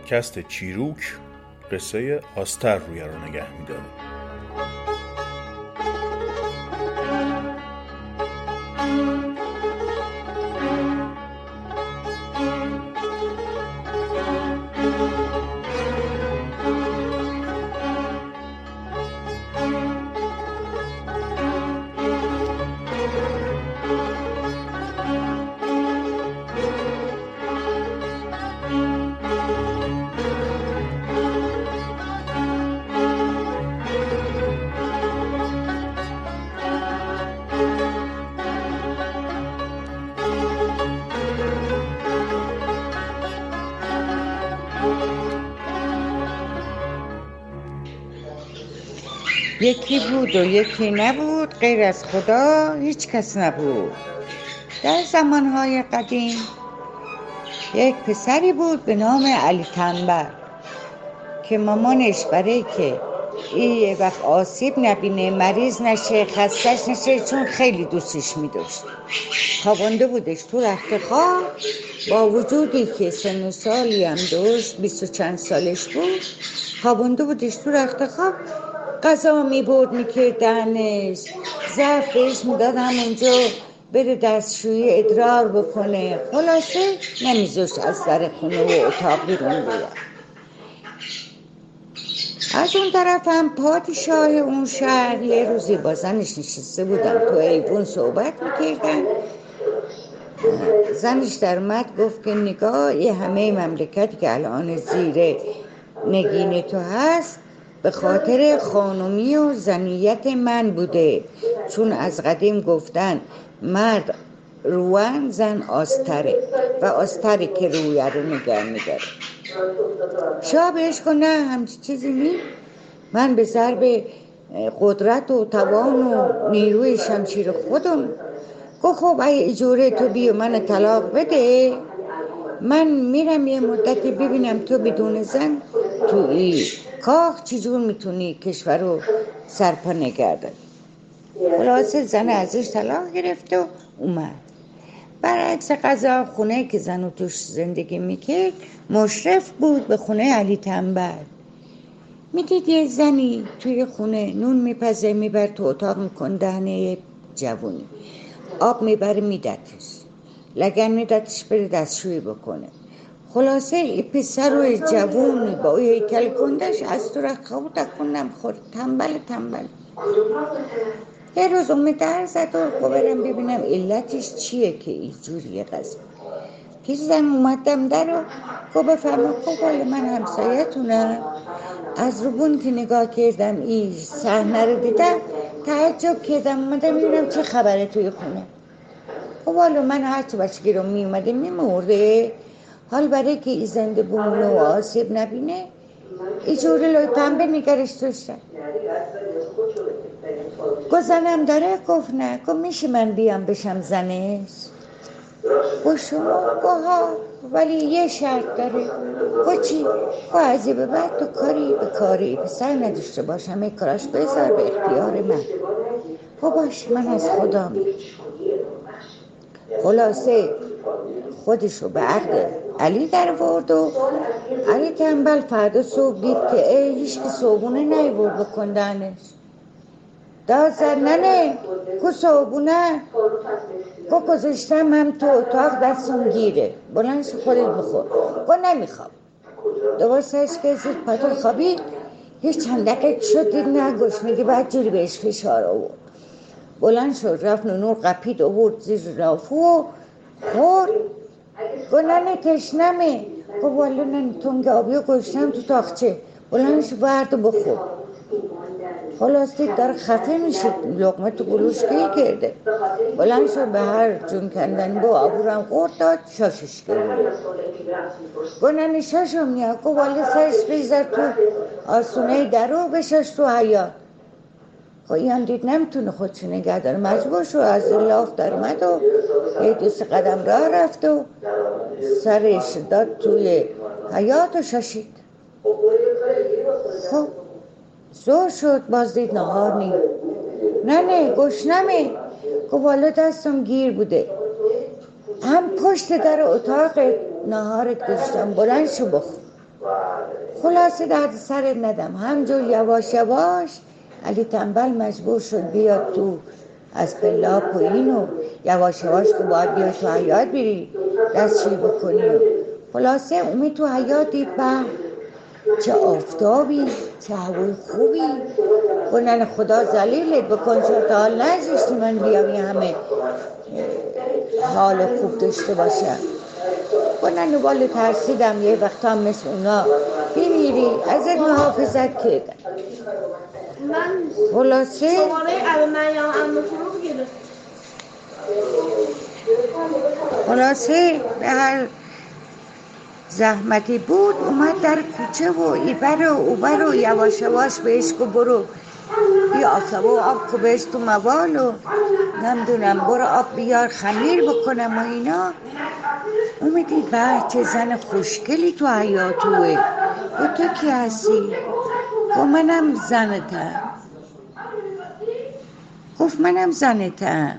پادکست چیروک قصه آستر روی رو نگه میداره یکی بود و یکی نبود غیر از خدا هیچ کس نبود. در زمانهای قدیم یک پسری بود به نام علی تنبر که مامانش برای که یه وقت آسیب نبینه مریض نشه خستش نشه چون خیلی دوستش میداشت. خوابانده بودش تو رخت خواب. با وجودی که سن و سالی هم داشت بیست و چند سالش بود خوابانده بودش تو رخت خواب. غذا می‌برد می‌کرد دهنش. ظرف بهش می‌داد همونجا بره دستشویی ادرار بکنه. خلاصه نمیذاشت از در خونه و اتاق بیرون بیاد. از اون طرف هم پادشاه اون شهر یه روزی با زنش نشسته بودن. تو ایوون صحبت می‌کردن. زنش در مد گفت که نگاه یه همه مملکتی که الان زیر نگین تو هست به خاطر خانومی و زنیت من بوده. چون از قدیم گفتن مرد روان زن آستره و آستری که رویه رو نگه میداره. شاه بهش کن نه همچی چیزی نی. من به ضرب قدرت و توان و نیروی شمشیر خودم. گفت خب اگه اجوره تو بی و من طلاق بده من میرم یه مدتی ببینم تو بدون زن تو ای. کاخ چجور می‌تونی کشور رو سرپا نگردن خلاصه زن ازش طلاق گرفت و اومد. برعکس قضا خونه که زن توش زندگی می‌کرد مشرف بود به خونه علی تنبل. می‌دید یه زنی توی خونه نون میپزه میبر تو اتاق میکن دهنه جوونی. آب می‌بره میدتش لگن میدتش بره دستشویی بکنه. خلاصه پسر و جوون با اوی هیکل کندش از تو رخواب تکنم خورد. تنبل تنبل. یه روز امید در زد و برم ببینم علتش چیه که اینجوریه قضیه. که زن اومدم در و گو بفرما خب من همسایتونم از روبون که نگاه کردم این صحنه رو دیدم تعجب کردم. اومدم ببینم چه خبره توی خونه. خب حالا من هرچی بچگی رو می اومده می مرده حال برای که ای زنده بمونه و آسیب نبینه ایجوری لای پنبه نگرش داشتن. گفت داره؟ گفت نه. گفت میشه من بیام بشم زنش؟ گفت شما ها ولی یه شرط داره. گفت چی؟ گفت از به بعد تو کاری به کاری پسر نداشته باشم یک کاراش بذار به اختیار من. خب باش من از خدا خلاصه خودشو به عقد علی در ورد و علی تنبل فردا صبح دید که ای هیچ که صبحونه نیورد بکندنش داد زد نه کو صبحونه کو گذاشتم هم تو اتاق دستون گیره. بلندش خودت بخور. گو نمی‌خوام. دوباره سرش که زید پاتو خوابید. هیچ چند دقیق شد دید نه گشنگی بعد جوری بهش فشار آورد. بلند شد رفت نور قپید آورد زیر رافو گنن تشنمه. گفت والا تنگ آبی و گشتم تو تاخچه. بلندش برد و بخور. خلاص داره خفه میشه. لقمه تو گلوش گیر کرده بلند شد به هر جون کندن با آبورم خورد داد شاشش کرده گنن شاشو میاد. گفت والا سرش بیزر تو آسونه درو بشش تو حیات خب این دید نمی‌تونه خودشو نگه داره. مجبور شو از لاف در اومد و یه دوست قدم راه رفت و سرش داد توی حیات و شاشید خب زور شد باز دید نهار نی نه نه گشنمه. گفت والا دستم گیر بوده. هم پشت در اتاق نهارت گشتم. بلند شو بخور خلاصه درد سرت ندم. همجور یواش یواش علی تنبل مجبور شد بیاد تو از پلا پایین و یواش یواش تو باید بیاد تو حیات بری دستشوی بکنی. خلاصه اومی تو حیات دید چه آفتابی چه هوای خوبی. گنن خدا زلیلت بکن چه تا حال نزشتی من بیام یه همه حال خوب داشته باشم. گنن والا ترسیدم یه وقت هم مثل اونا بمیری ازت محافظت کردم. من خلاصه؟ شماره ام مریم ام فروغ گرفت. خلاصه؟ به هر زحمتی بود اومد در کوچه و ایبر و اوبر و یواش یواش بهش گو برو. بیا آسابه و آب کو بهش تو موال و نمی‌دونم برو آب بیار خمیر بکنم و اینا. اومدی به چه زن خوشگلی تو حیاتوه و تو کی هستی؟ گفت منم زنتم. گفت منم زنتم.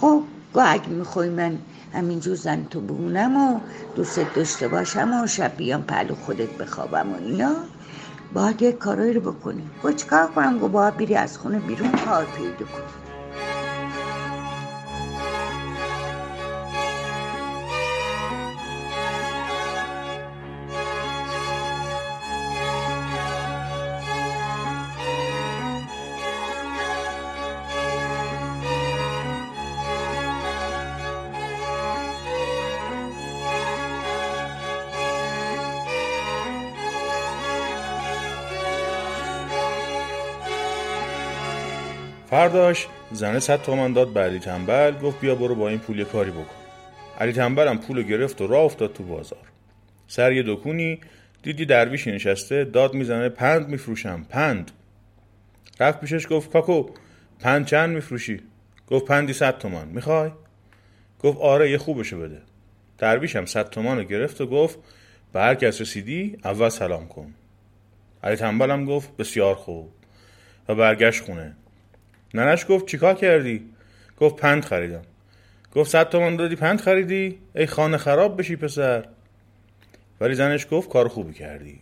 خب گو اگه می‌خوای من همینجور زن تو بمونم و دوست داشته باشم و شب بیام پهلو خودت بخوابم و اینا باید یک کارایی رو بکنی. گو چیکار کنم؟ گو باید بری از خونه بیرون کار پیدا کن فرداش زنه صد تومن داد به علی تنبل گفت بیا برو با این پول یه کاری بکن. علی تنبل هم پول گرفت و راه افتاد تو بازار. سر یه دکونی دیدی درویشی نشسته داد می‌زنه پند میفروشم پند. رفت پیشش گفت کاکو پند چند میفروشی؟ گفت پندی صد تومن. می‌خوای؟ گفت آره یه خوبشو بده. درویش هم صد تومن رو گرفت و گفت به هر کس رسیدی اول سلام کن. علی تنبل هم گفت بسیار خوب. و برگشت خونه. ننش گفت چیکار کردی؟ گفت پند خریدم. گفت صد تومن دادی پند خریدی؟ ای خانه خراب بشی پسر. ولی زنش گفت کار خوبی کردی.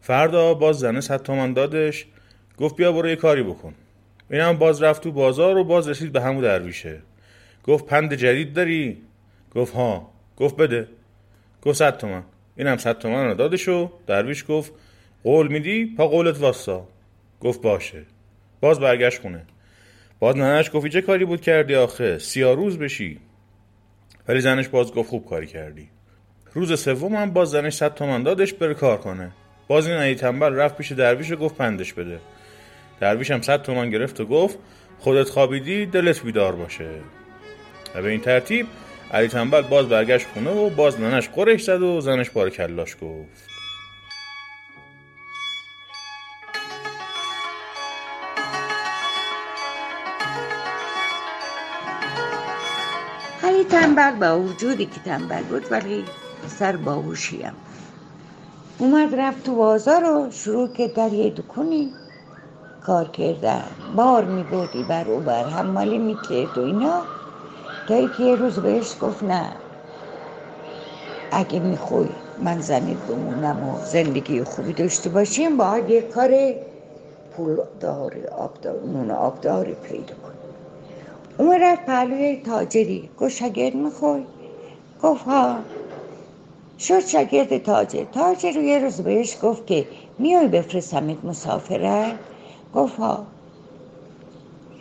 فردا باز زنه صد تومن دادش گفت بیا برو یه کاری بکن. اینم باز رفت تو بازار و باز رسید به همو درویشه. گفت پند جدید داری؟ گفت ها. گفت بده. گفت صد تومن اینم صد تومن رو دادش و درویش گفت قول میدی؟ پا قولت واسا. گفت باشه. باز برگشت خونه. باز ننش گفت چه کاری بود کردی آخه؟ سیاه روز بشی. ولی زنش باز گفت خوب کاری کردی. روز سوم هم باز زنش صد تومن دادش بره کار کنه. باز این علی تنبل رفت پیش درویش و گفت پندش بده. درویش هم صد تومن گرفت و گفت خودت خوابیدی دلت بیدار باشه. و به این ترتیب علی تنبل باز برگشت خونه و باز ننش قرش زد و زنش بار کلاش گفت. تنبل با وجودی که تنبل بود ولی سر باهوشیم اومد رفت تو بازار و شروع که در یه دکونی کار کردن بار میبردی بر او بر حمالی می‌کرد و اینا. تا که یه روز بهش گفت نه اگه می‌خوای من زنید بمونم و زندگی خوبی داشته باشیم باید یه کار پول داری آبدار نون آبداری پیدا کن اون رفت پهلوی تاجری گفت شگرد می‌خوای گفت ها. شد شگرد تاجر. تاجر یه روز بهش گفت که میای بفرستمت مسافرت. گفت ها.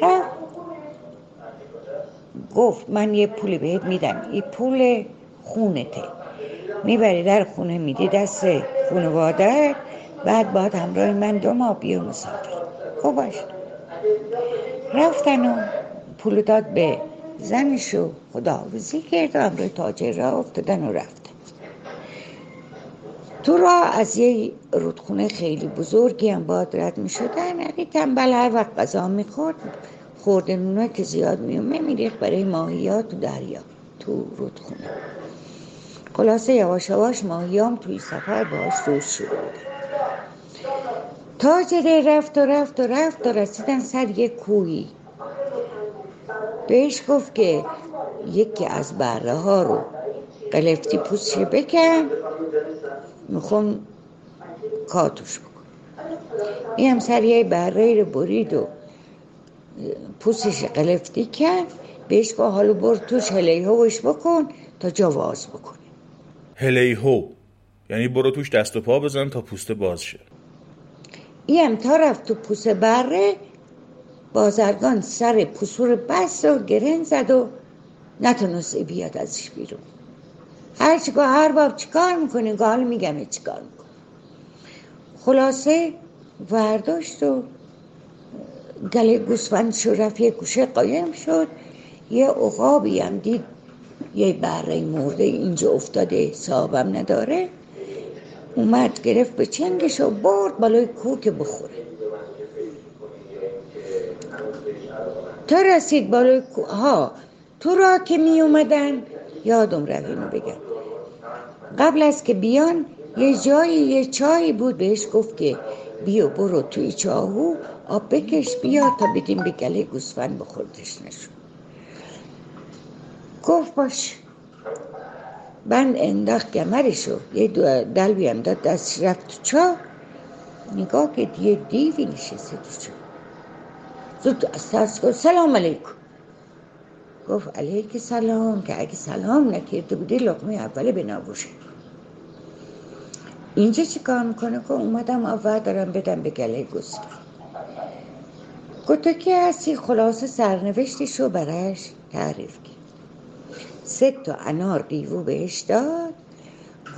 رفت. گفت من یه پولی بهت میدم. این پول خونته. می‌بری در خونه میدی دست خانواده. بعد باید همراه من دو ماه بیا مسافر. خب باش. رفتن و پول داد به زنش و خداحافظی و همراه تاجر را افتادن و رفتن تو را از یه رودخونه خیلی بزرگی هم باد رد می شدن اگه تنبل هر وقت غذا می خورد خورده نونه که زیاد میومه میریخت برای ماهی تو دریا تو رودخونه. خلاصه یواش یواش ماهیام توی سفر باش روش شده تاجره رفت و رفت و رفت و رسیدن سر یک کوهی. بهش گفت که یکی از بره ها رو قلفتی پوستش بکن می‌خوام کاتوش بکن این هم سر یه بره رو برید و پوستش قلفتی کرد بهش گفت حالا بر توش هلیهوش بکن تا جواز بکنه. هلیهو یعنی برو توش دست و پا بزن تا پوست باز شه. این هم تا رفت تو پوست بره بازرگان سر پسور بست و گرن زد و نتونست بیاد ازش بیرون. هر چی هر باب چیکار می‌کنی گال میگم چیکار می‌کنی خلاصه ورداشت و گله گوسفند شو رفت یه گوشه قایم شد. یه عقابی هم دید. یه بره مرده اینجا افتاده صاحبم نداره. اومد گرفت به چنگش و برد بالای کوه بخوره. تا رسید بالای ها تو را که می اومدن یادم رو بگم. قبل از که بیان یه جایی یه چایی بود بهش گفت که بیا برو توی چاهو آب بکش بیا تا بدیم به گله گوسفند بخوردش نشون. گفت باش. بند انداخت گمرشو یه دلوی هم داد دستش رفت تو چا نگاه که یه دیوی نشسته تو چا زود از گفت سلام علیکم. گفت علیک سلام که اگه سلام نکرده بودی لقمه اوله به نبوشه اینجا چی کار می‌کنه؟ که اومدم اول دارم بدم به گله گسته گفت که هستی؟ خلاصه سرنوشتشو برش تعریف کرد. سه تا انار قیوو بهش داد.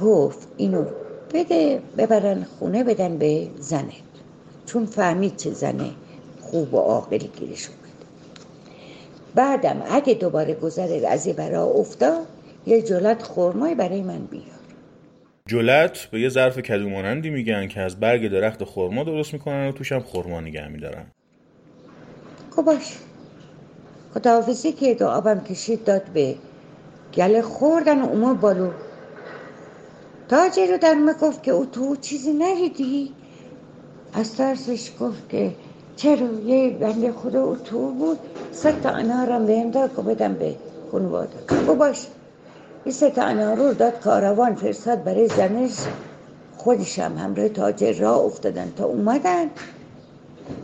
گفت اینو بده ببرن خونه بدن به زنت. چون فهمید چه زنه. خوب و عاقل گیرش اومد. بعدم اگه دوباره گذره از برا افتاد یه جلت خورمای برای من بیار. جلت به یه ظرف کدو مانندی میگن که از برگ درخت خورما درست می‌کنن و توش هم خورما نگه میدارن. خب باش خداحافظی که دو آبم کشید داد به گله خوردن و اومد بالو تاجر رو در گفت که او تو چیزی نهیدی از ترسش گفت که چرا یه بنده خدا او تو بود سه تا انارم بهم داد که بدم به خانواده. گفت باش. این سه تا رو داد کاروان فرستاد برای زنش. خودش هم همراه تاجر را افتادن تا اومدن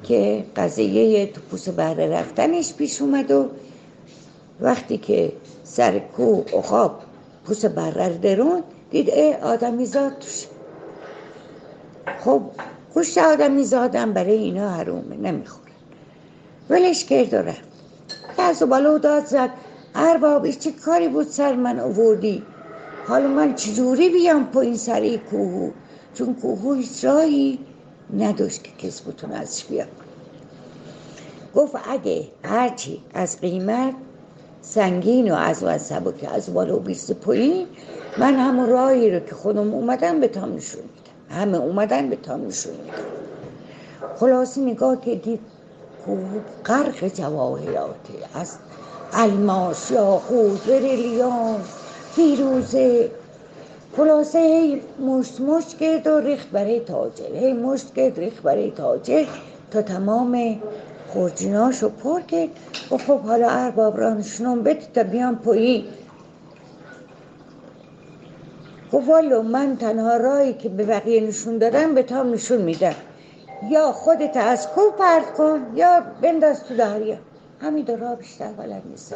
که قضیه تو پوس بهره رفتنش پیش اومد و وقتی که سر کو اخاب پوس بره درون دید ای آدمی زاد توش خب گوشت آدمی زادم برای اینا حرومه نمی‌خورن ولش کرد و رفت. از بالا داد زد. ارباب چه کاری بود سر من آوردی؟ حالا من چجوری بیام پایین سر این کوهو؟ چون کوهو هیچ راهی نداشت که کس بتون ازش بیاد. گفت اگه هرچی از قیمت سنگین و از و از از بالا و بیست پایین من همون راهی رو که خودم اومدم به تام نشون همه اومدن به تام نشون میدم خلاصی نگاه که دید غرق جواهراته از الماس یاقوت بریلیان فیروزه خلاصه هی مشت مشت کرد و ریخت برای تاجر. هی مشت کرد ریخت برای تاجر تا تمام خورجیناشو پر کرد. و خب حالا ارباب رانشونم بده تا بیام پایی گفت والا من تنها رایی که به بقیه نشون دادم به تا نشون میدم. یا خودت از کوه پرد کن یا بنداز تو دریا همین دو راه بیشتر بلد نیستم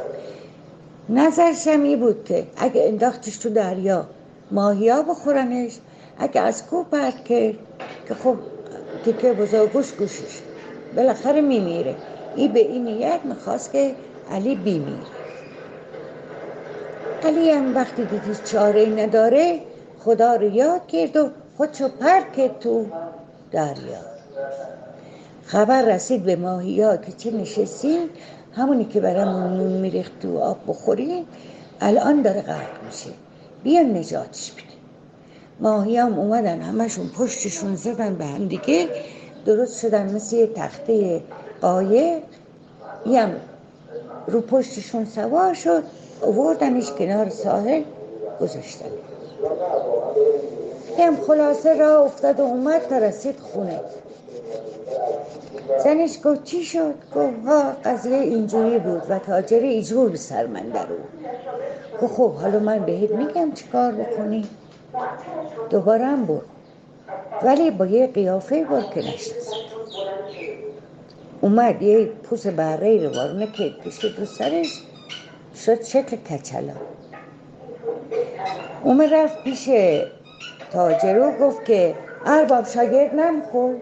نظرش هم بود که اگه انداختش تو دریا ماهیا بخورنش. اگه از کوه پرد کرد که خب تیکه بزرگ گوش بالاخره میمیره. این به این نیت می‌خواست که علی بیمیره علی هم وقتی دیدی چاره نداره خدا رو یاد کرد و خودشو پر کرد تو دریا. خبر رسید به ماهی ها که چه نشستین؟ همونی که برامون نون میریخت تو آب بخورین الان داره غرق میشه. بیان نجاتش بده. ماهی هم اومدن همشون پشتشون زدن به هم دیگه. درست شدن مثل یه تخته قایق. یم رو پشتشون سوار شد. اووردنش کنار ساحل گذاشتن هم خلاصه راه افتاد و اومد تا رسید خونه. زنش گفت چی شد؟ گفت ها قضیه اینجوری بود و تاجر ایجور به سر من در گفت خب حالا من بهت میگم چی کار بکنی؟ دوباره هم بود ولی با یه قیافه بود که اومد یه پوس بره رو وارونه که کشید رو سرش شد شکل کچلا. اومد رفت پیش تاجرو گفت که ارباب شاگرد نمیخور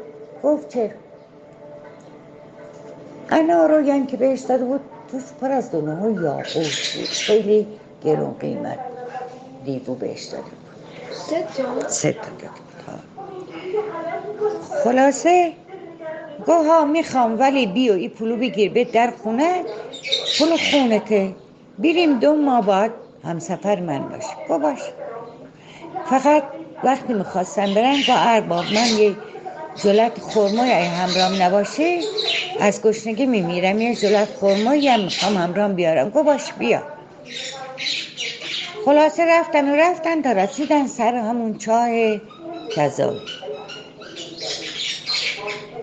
گفت چرا انا رو یعنی که بهش داده بود توش پر از دونه ها یاقوت بود. خیلی گرون قیمت دیبو بهش داده بود. سه تا؟ سه ها. خلاصه؟ گفت ها می‌خوام ولی بیو ای پولو بگیر به در خونه. پولو خونته. بیریم دو ماه بعد همسفر من باش. گفت باش. فقط وقتی می‌خواستم برن با ارباب من یه جلت خورمای همرام نباشه از گشنگی میمیرم. یه جلت خورمایی هم می‌خوام همرام بیارم. گفت باش بیا. خلاصه رفتن و رفتن تا رسیدن سر همون چاه کذایی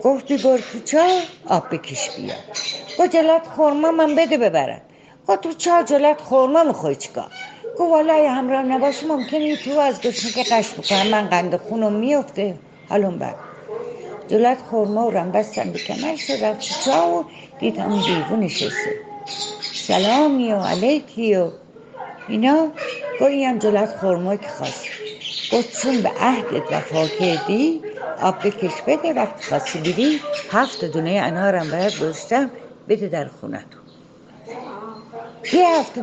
گفت ببر تو چاه آب بکش بیا. گفت جلت خورما من بده ببرم. گفت تو چاه جلت خورما می‌خوای چیکار گفت والا اگه همراه نباشه ممکنه تو از گشنگی قش بکنم من قند خونم میفته حالم بد جلت خورما رو هم بستن به کمرش و رفت چاه و دید همون نشسته سلامی و علیکی و اینا گفت این جلت خورما که خواست گفت چون به عهدت وفا کردی آب بکش بده وقتی خواستی بیری هفت دونه انارم باید گذاشتم بده در خونه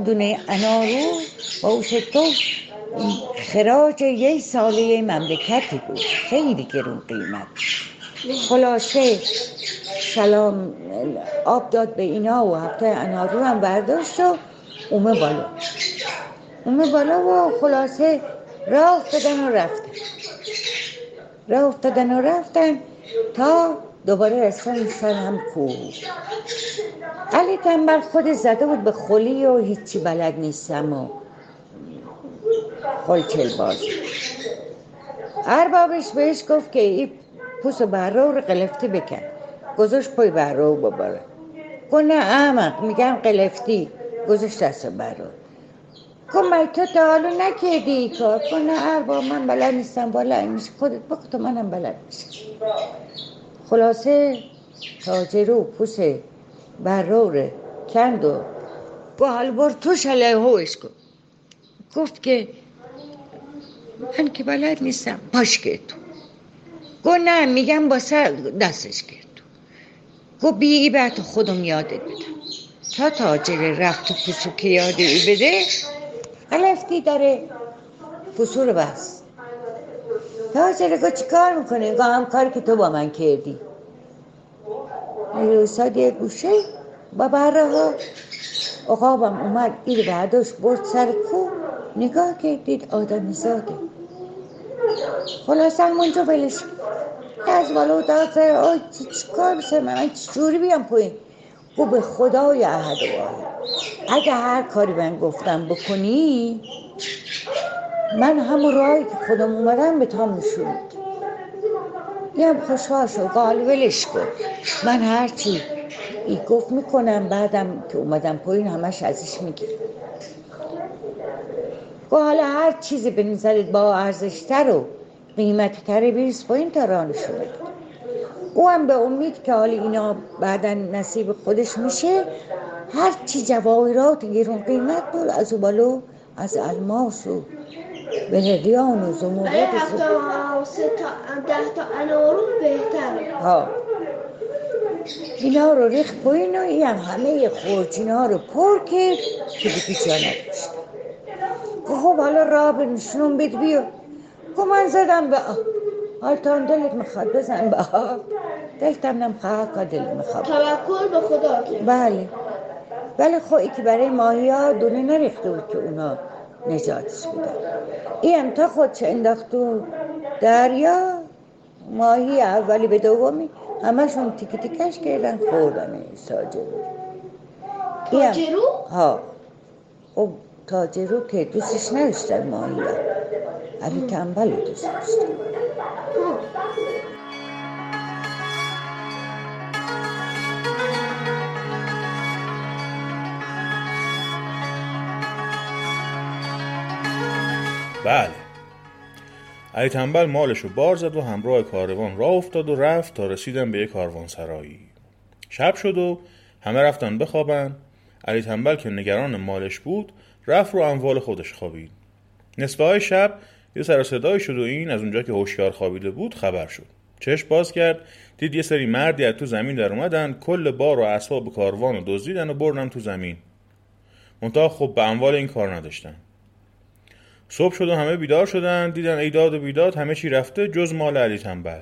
دونه انارو با اوش تو خراج یه ساله مملکتی بود. خیلی گرون قیمت. خلاصه سلام آب داد به اینا و هفته انارو هم برداشت و اومه بالا. اومه بالا و خلاصه راه افتادن و رفتن. راه افتادن و رفتن تا دوباره رسن سر هم کو علی تنبل خود زده بود به خلی و هیچی بلد نیستم و خلچل باز. اربابش بهش گفت که این پوس برو رو قلفتی بکن. گذاشت پای برو بباره گفت نه احمق میگم قلفتی. گذاشت دست گفت من تو تا حالا نکردی ای کار؟ نه ارباب من بلد نیستم. بالا میشه خودت بکن تو منم بلد نیستم خلاصه تاجرو پوس برو رو کند و گفت حالا بر تو شلهوش کن. گفت که من که بلد نیستم پاش که تو. گفت نه میگم با سر دستش کرد گفت بی ای بعد خودم یادت بدم. تا تاجر رفت و پسو که یاد ای بده قلفتی داره. پسو رو بس تاجر گفت چی کار می‌کنه گفت هم کاری که تو با من کردی. ایستاد یه گوشه با بره ها. عقابم اومد این برداشت برد سر کو. نگاه کرد دید آدمی زاده. خلاصه همونجا کرد. از بالا داد سر آی کار بشه من چجوری بیام پایین؟ گو به خدای احد واحد اگه هر کاری من گفتم بکنی من همون راهی که خودم اومدم به تا نشون میدم خوشحال شد. قال ولش کن. من هرچی ای گفت می‌کنم بعدم که اومدم پایین همش ازش می‌گیرم. گفت حالا هر چیزی به نظرت با ارزشتر و قیمتی تره بریز پایین تا رانشون بده او هم به امید که حالا اینا بعدا نصیب خودش میشه هر چی جواهرات گرون قیمت بود از او بالو از الماس و و ولی زمرد و هفته زبر- و سه تا ده تا انارو بهتره. ها. اینا رو ریخت پایین و این هم همه خورجینا رو پر کرد که به پیچا نداشت خب حالا راه بنشون بید بیا. گو من زدم به آب حال تا دلت می‌خواد بزن به آب. دلتم نمی‌خواد که دل می‌خواد. توکل به خدا کرد بله. ولی خب که برای ماهی ها دونه نریخته بود که اونا. نجاتش بدن این هم تا خودش انداخت تو دریا ماهی اولی به دومی همشون تیک تیکش کردن خوردن این هم- تاجرو؟ ها. خب تاجرو که دوستش نداشتن ماهی ها علی تنبل دوست داشتن. بله. علی تنبل مالش رو بار زد و همراه کاروان راه افتاد و رفت تا رسیدن به یک کاروان سرایی شب شد و همه رفتن بخوابن. علی تنبل که نگران مالش بود رفت رو اموال خودش خوابید. نصفه های شب یه سر صدایی شد و این از اونجا که هوشیار خوابیده بود خبر شد. چشم باز کرد دید یه سری مردی از تو زمین در اومدن کل بار و اسباب کاروان رو دزدیدن و بردن تو زمین. منتها خب به اموال این کار نداشتن. صبح شد و همه بیدار شدن دیدن ایداد و بیداد همه چی رفته جز مال علی تنبل.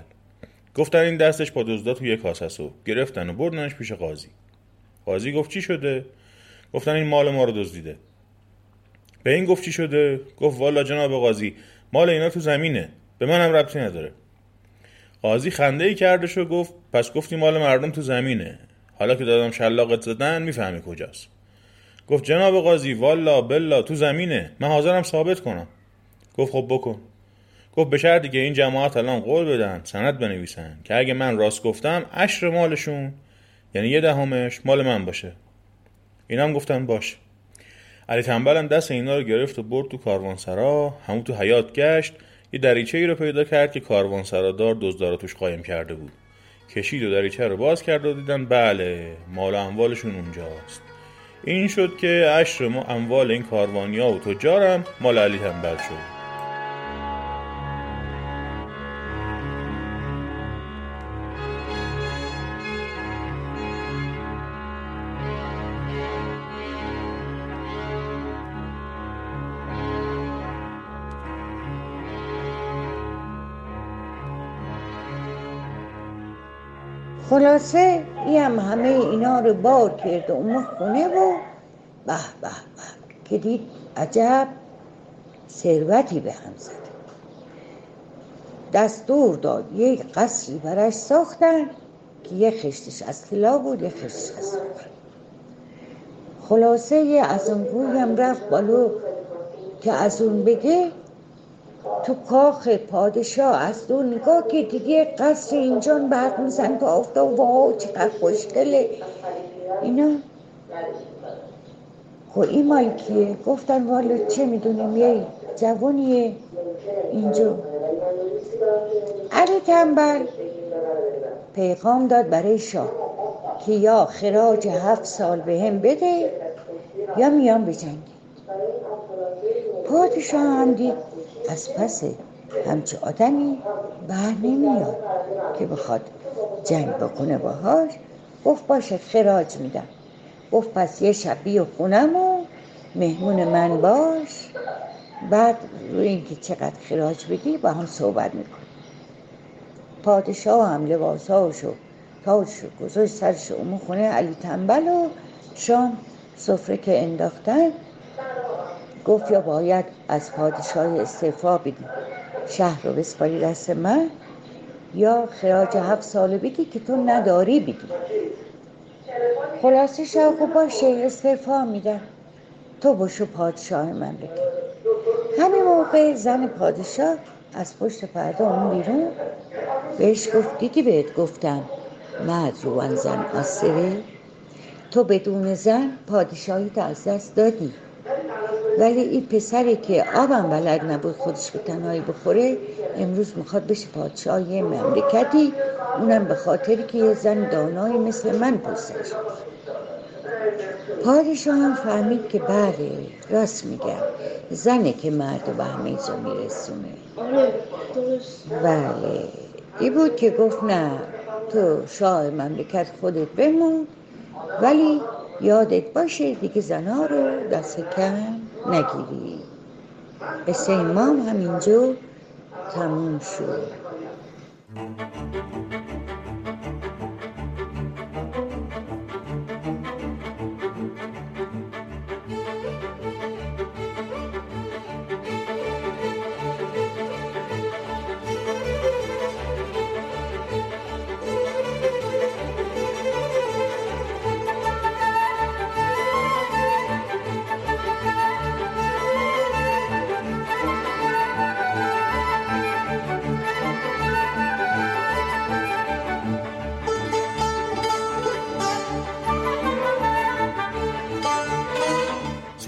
گفتن این دستش با دزدا توی کاسه است و گرفتن و بردنش پیش قاضی. قاضی گفت چی شده؟ گفتن این مال ما رو دزدیده. به این گفت چی شده؟ گفت والا جناب قاضی مال اینا تو زمینه. به منم ربطی نداره. قاضی خنده ای کردش و گفت پس گفتی مال مردم تو زمینه. حالا که دادم شلاقت زدن می‌فهمی کجاست. گفت جناب قاضی والا بلا تو زمینه. من حاضرم ثابت کنم. گفت خب بکن. گفت به شرطی که این جماعت الان قول بدن سند بنویسن که اگه من راست گفتم عشر مالشون یعنی یه دهمش مال من باشه. اینا هم گفتن باشه علی تنبل هم دست اینا رو گرفت و برد تو کاروانسرا. همون تو حیات گشت. یه دریچه ای رو پیدا کرد که کاروانسرادار دزدارا توش قایم کرده بود. کشید و دریچه رو باز کرد و دیدن بله مال اموالشون اونجاست. این شد که عشر ما اموال این کاروانیا و تجارم مال علی تنبل شد. خلاصه هم همه اینا رو بار کرد و اون خونه و به به به که دید عجب ثروتی به هم زده دستور داد. یک قصری برش ساختن که یه خشتش از طلا بود یه خشتش از خلاصه یه از اون گوی هم رفت بالو که از اون بگه تو کاخ پادشاه از دو نگاه که دیگه قصر اینجا برق میزن که آفتاب واو چقدر خوشگله. اینا؟ خب این گفتن والا چه می‌دونیم یه جوانیه اینجا. علی تنبل. پیغام داد برای شاه که یا خراج هفت سال به هم بده یا میان بجنگی پادشاه هم دید از پس همچه آدمی بر نمیاد که بخواد جنگ بکنه باهاش گفت باشه خراج میدم. گفت پس یه شب بیا خونم و مهمون من باش. بعد روی اینکه چقدر خراج بدی با هم صحبت می‌کنیم. پادشاه هم لباساشو تاجشو گذاشت سرش اون خونه علی تنبل و شام سفره که انداختن گفت یا باید از پادشاه استعفا بدی. شهر رو بسپاری دست من یا خراج هفت ساله بگی که تو نداری بگی خلاصه شاه گفت باشه استعفا میدم تو باشو پادشاه من بگی. همین موقع زن پادشاه از پشت پرده اون بیرون. بهش گفت دیدی بهت گفتم مرد روان زن آسره؟ تو بدون زن پادشاهیت از دست دادی. ولی این پسری که آبم بلد نبود خودش به تنهایی بخوره امروز می‌خواد بشه پادشاه یه مملکتی. اونم به خاطری که یه زن دانایی مثل من پوستش پادشاه هم فهمید که بله راست میگم زنه که مرد به همه جا میرسونه. آره بله. این بود که گفت نه تو شاه مملکت خودت بمون ولی یادت باشه دیگه زنها رو دست کم نگیری. قصه ما هم همینجا تموم شد.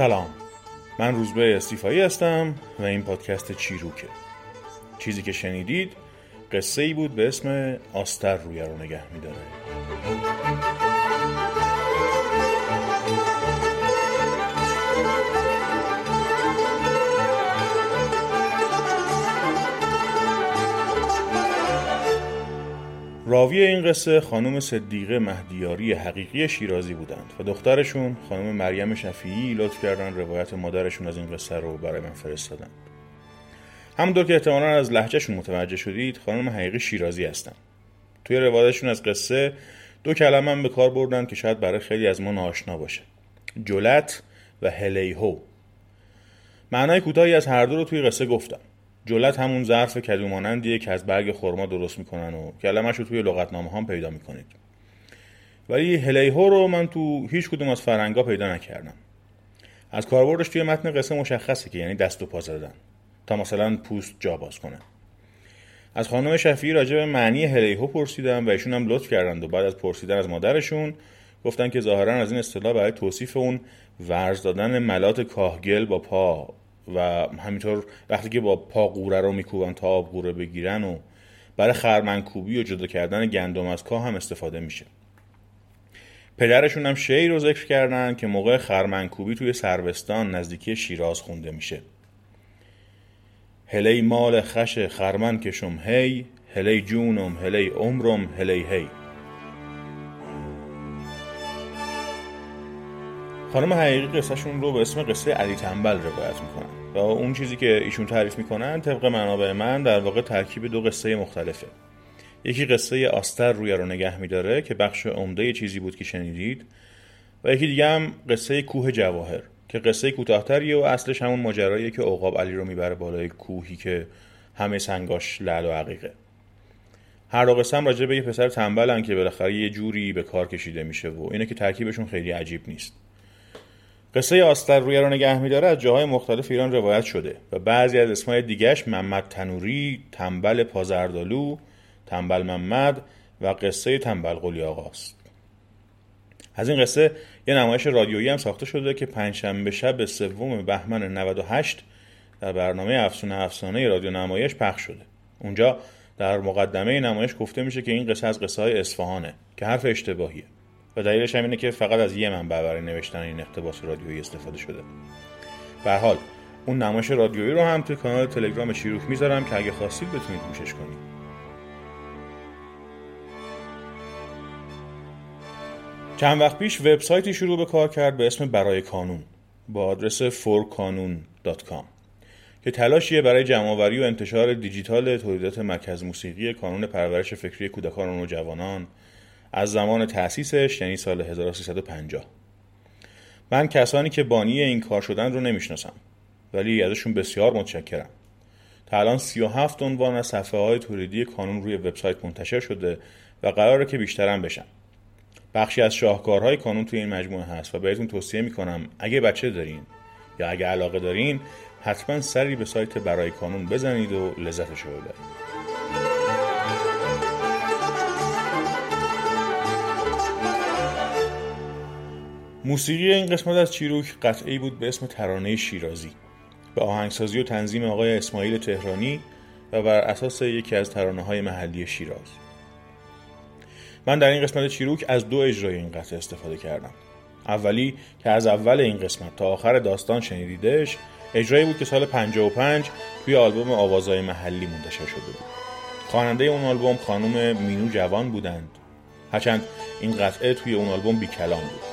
سلام. من روزبه استیفایی هستم و این پادکست چیروکه. چیزی که شنیدید قصه ای بود به اسم آستر روی رو نگه میداره. راوی این قصه خانم صدیقه مهدیاری حقیقی شیرازی بودند و دخترشون خانم مریم شفیعی لطف کردن روایت مادرشون از این قصه رو برای من فرستادن همونطور که احتمالا از لحجهشون متوجه شدید خانم حقیقی شیرازی هستن. توی روایتشون از قصه دو کلمه هم به کار بردن که شاید برای خیلی از ما ناآشنا باشه. جلت و هلیهو. معنای کوتاهی از هر دو رو توی قصه گفتم. جلت همون ظرف کدومانندیه که از برگ خرما درست می‌کنن و کلمش رو توی لغتنامه هم پیدا می‌کنید. ولی هلیهو رو من تو هیچ کدوم از فرنگا پیدا نکردم. از کاربردش توی متن قصه مشخصه که یعنی دست و پا زدن. تا مثلا پوست جا باز کنه. از خانم شفیعی راجع به معنی هلیهو پرسیدم و ایشون هم لطف کردند و بعد از پرسیدن از مادرشون گفتن که ظاهرا از این اصطلاح برای توصیف اون ورز دادن ملات کاهگل با پا. و همینطور وقتی که با پا قوره رو میکوبن تا آب قوره بگیرن و برای خرمنکوبی و جدا کردن گندم از کاه هم استفاده میشه. پدرشون هم شعر رو ذکر کردن که موقع خرمنکوبی توی سروستان نزدیکی شیراز خونده میشه. هلی مال خش خرمن کشم هی هلی جونم هلی عمرم هلی هی. خانم حقیقی قصهشون رو به اسم قصه علی تنبل روایت می‌کنن. و اون چیزی که ایشون تعریف می‌کنن طبق منابع من در واقع ترکیب دو قصه مختلفه. یکی قصه آستر روی رو نگه میداره که بخش عمده چیزی بود که شنیدید و یکی دیگه هم قصه کوه جواهر که قصه کوتاهتریه و اصلش همون ماجراییه که عقاب علی رو می‌بره بالای کوهی که همه سنگاش لعل و عقیقه. هر دو قصه راجع به یه پسر تنبلن که بالاخره یه جوری به کار کشیده میشه و اینه که ترکیبشون خیلی عجیب نیست. قصه آستر روی رو نگه میداره از جاهای مختلف ایران روایت شده و بعضی از اسمای دیگهش محمد تنوری، تنبل پازردالو، تنبل محمد و قصه تنبل قلی آقاست. از این قصه یه نمایش رادیویی هم ساخته شده که پنجشنبه شب سوم بهمن 98 در برنامه افسونه افسانه رادیو نمایش پخش شده. اونجا در مقدمه نمایش گفته میشه که این قصه از قصه های اصفهانه که حرف اشتباهیه. و دلیلش هم اینه که فقط از یه منبع برای نوشتن این اقتباس رادیویی استفاده شده. به حال اون نمایش رادیویی رو هم توی کانال تلگرام شیروک می‌ذارم که اگه خواستید بتونید گوشش کنید. چند وقت پیش وبسایتی شروع به کار کرد به اسم برای کانون با آدرس forkanun.com که تلاشیه برای جمعآوری و انتشار دیجیتال تولیدات مرکز موسیقی کانون پرورش فکری کودکان و نوجوانان از زمان تأسیسش یعنی سال 1350 من کسانی که بانی این کار شدن رو نمی‌شناسم ولی ازشون بسیار متشکرم. تا الان 37 عنوان از صفحه های تولیدی کانون روی وبسایت منتشر شده و قراره که بیشترم بشن بخشی از شاهکارهای کانون توی این مجموعه هست و بهتون توصیه می‌کنم اگه بچه دارین یا اگه علاقه دارین حتما سری به سایت برای کانون بزنید و لذتش رو ببرید. موسیقی این قسمت از چیروک قطعی بود به اسم ترانه شیرازی. به آهنگسازی و تنظیم آقای اسماعیل تهرانی و بر اساس یکی از ترانه های محلی شیراز. من در این قسمت چیروک از دو اجرای این قطعه استفاده کردم. اولی که از اول این قسمت تا آخر داستان شنیدیدش اجرایی بود که سال 55 توی آلبوم آوازهای محلی منتشر شده بود. خواننده اون آلبوم خانم مینو جوان بودند. هرچند این قطعه توی اون آلبوم بی کلام بود.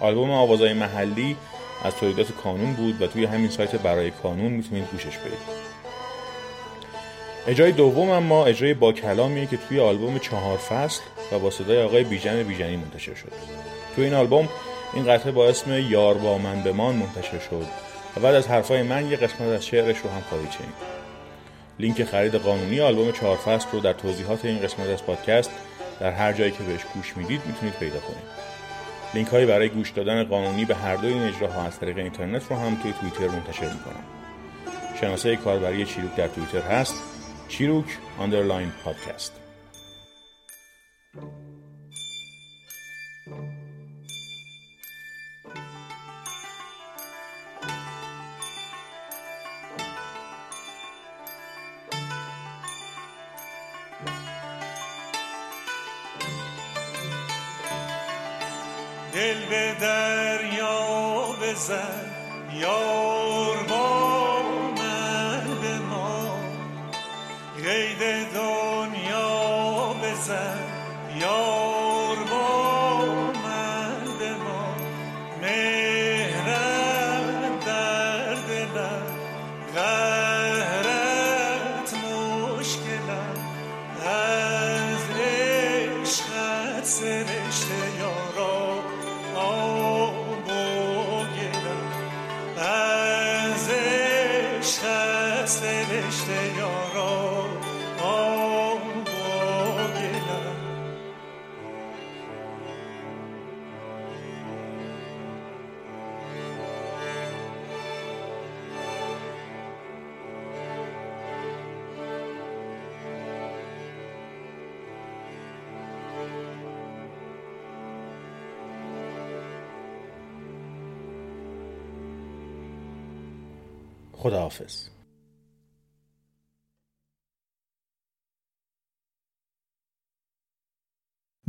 آلبوم آوازهای محلی از تولیدات کانون بود و توی همین سایت برای کانون می‌تونید گوشش بدید. اجرای دوم اما اجرای با کلامیه که توی آلبوم چهار فصل و با صدای آقای بیژن بیژنی منتشر شد. توی این آلبوم این قطعه با اسم یار با من بمان منتشر شد و بعد از حرفای من یه قسمت از شعرش رو هم خواهید شنید. لینک خرید قانونی آلبوم چهار فصل رو در توضیحات این قسمت از پادکست در هر جایی که بهش گوش می‌دید می‌تونید پیدا کنید. لینک هایی برای گوش دادن قانونی به هر دو این اجراها از طریق اینترنت رو هم توی توییتر منتشر می‌کنم. شناسه کاربری چیروک در توییتر هست. چیروک آندرلاین پادکست سرشته یارا خداحافظ.